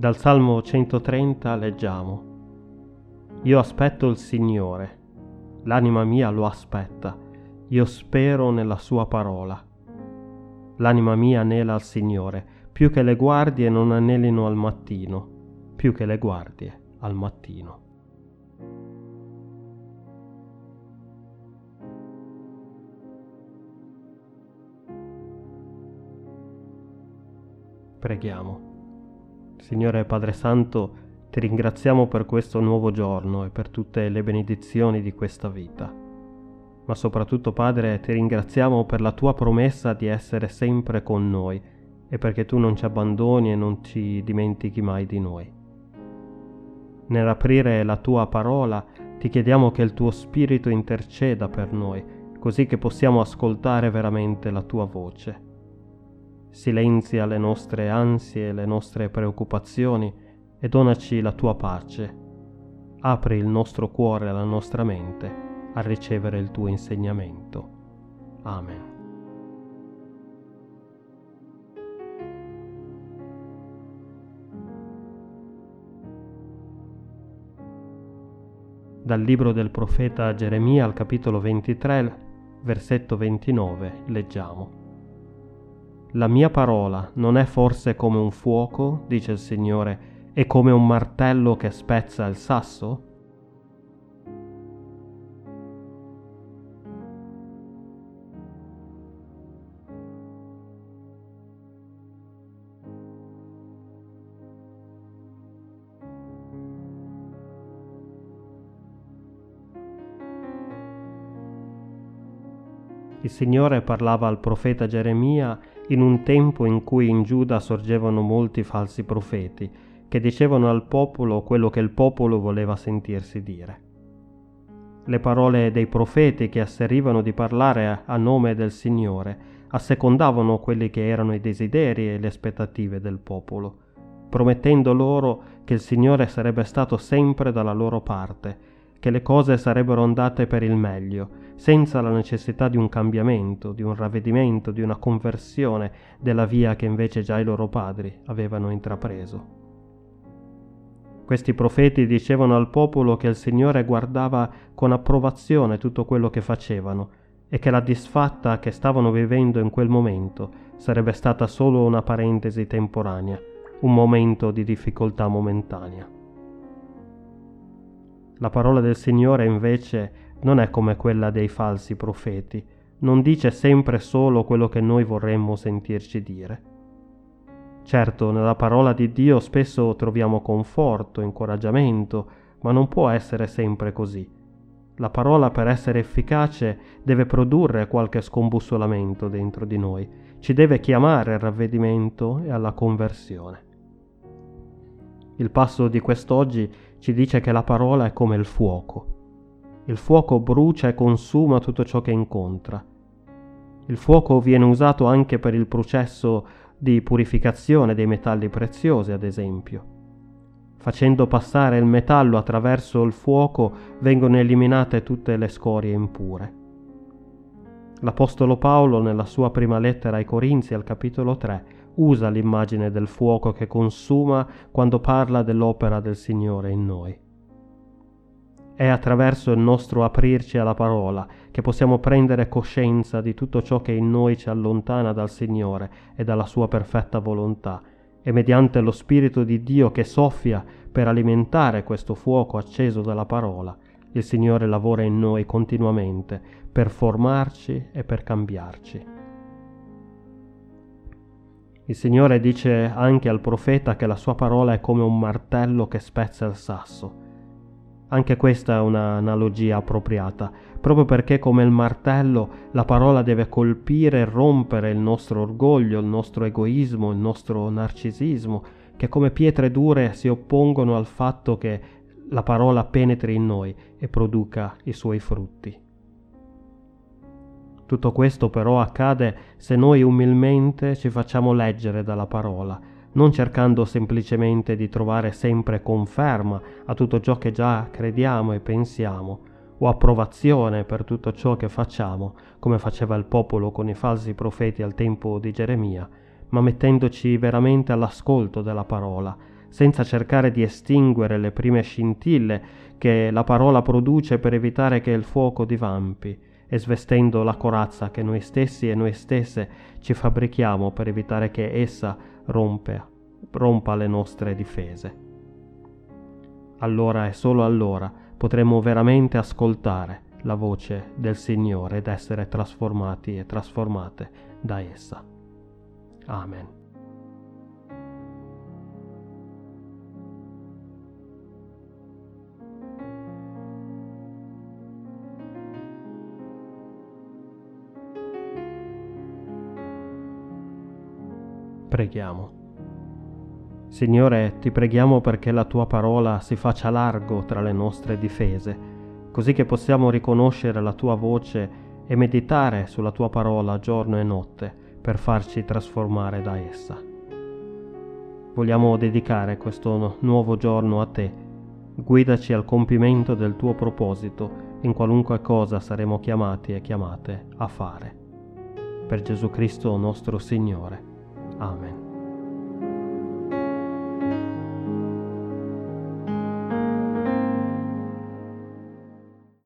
Dal Salmo 130 leggiamo Io aspetto il Signore, l'anima mia lo aspetta, io spero nella sua parola. L'anima mia anela al Signore, più che le guardie non anelino al mattino, più che le guardie al mattino. Preghiamo. Signore Padre Santo, ti ringraziamo per questo nuovo giorno e per tutte le benedizioni di questa vita. Ma soprattutto, Padre, ti ringraziamo per la tua promessa di essere sempre con noi e perché tu non ci abbandoni e non ci dimentichi mai di noi. Nell'aprire la tua parola ti chiediamo che il tuo Spirito interceda per noi, così che possiamo ascoltare veramente la tua voce silenzia le nostre ansie, le nostre preoccupazioni e donaci la tua pace. Apri il nostro cuore e la nostra mente a ricevere il tuo insegnamento. Amen. Dal libro del profeta Geremia al capitolo 23, versetto 29, leggiamo. La mia parola non è forse come un fuoco, dice il Signore, e come un martello che spezza il sasso? Il Signore parlava al profeta Geremia in un tempo in cui in Giuda sorgevano molti falsi profeti, che dicevano al popolo quello che il popolo voleva sentirsi dire. Le parole dei profeti che asserivano di parlare a nome del Signore assecondavano quelli che erano i desideri e le aspettative del popolo, promettendo loro che il Signore sarebbe stato sempre dalla loro parte, che le cose sarebbero andate per il meglio, senza la necessità di un cambiamento, di un ravvedimento, di una conversione della via che invece già i loro padri avevano intrapreso. Questi profeti dicevano al popolo che il Signore guardava con approvazione tutto quello che facevano e che la disfatta che stavano vivendo in quel momento sarebbe stata solo una parentesi temporanea, un momento di difficoltà momentanea. La parola del Signore invece non è come quella dei falsi profeti, non dice sempre solo quello che noi vorremmo sentirci dire. Certo, nella parola di Dio spesso troviamo conforto, incoraggiamento, ma non può essere sempre così. La parola per essere efficace deve produrre qualche scombussolamento dentro di noi, ci deve chiamare al ravvedimento e alla conversione. Il passo di quest'oggi ci dice che la parola è come il fuoco. Il fuoco brucia e consuma tutto ciò che incontra. Il fuoco viene usato anche per il processo di purificazione dei metalli preziosi, ad esempio. Facendo passare il metallo attraverso il fuoco vengono eliminate tutte le scorie impure. L'Apostolo Paolo nella sua prima lettera ai Corinzi al capitolo 3 usa l'immagine del fuoco che consuma quando parla dell'opera del Signore in noi. È attraverso il nostro aprirci alla parola che possiamo prendere coscienza di tutto ciò che in noi ci allontana dal Signore e dalla sua perfetta volontà, e mediante lo Spirito di Dio che soffia per alimentare questo fuoco acceso dalla parola, il Signore lavora in noi continuamente per formarci e per cambiarci. Il Signore dice anche al profeta che la sua parola è come un martello che spezza il sasso. Anche questa è un'analogia appropriata, proprio perché come il martello la parola deve colpire e rompere il nostro orgoglio, il nostro egoismo, il nostro narcisismo, che come pietre dure si oppongono al fatto che la parola penetri in noi e produca i suoi frutti. Tutto questo però accade se noi umilmente ci facciamo leggere dalla parola, non cercando semplicemente di trovare sempre conferma a tutto ciò che già crediamo e pensiamo, o approvazione per tutto ciò che facciamo, come faceva il popolo con i falsi profeti al tempo di Geremia, ma mettendoci veramente all'ascolto della parola, senza cercare di estinguere le prime scintille che la parola produce per evitare che il fuoco divampi, e svestendo la corazza che noi stessi e noi stesse ci fabbrichiamo per evitare che essa rompa, rompa le nostre difese. Allora e solo allora potremo veramente ascoltare la voce del Signore ed essere trasformati e trasformate da essa. Amen. Preghiamo. Signore, ti preghiamo perché la tua parola si faccia largo tra le nostre difese, così che possiamo riconoscere la tua voce e meditare sulla tua parola giorno e notte per farci trasformare da essa. Vogliamo dedicare questo nuovo giorno a te. Guidaci al compimento del tuo proposito in qualunque cosa saremo chiamati e chiamate a fare. Per Gesù Cristo nostro Signore. Amen.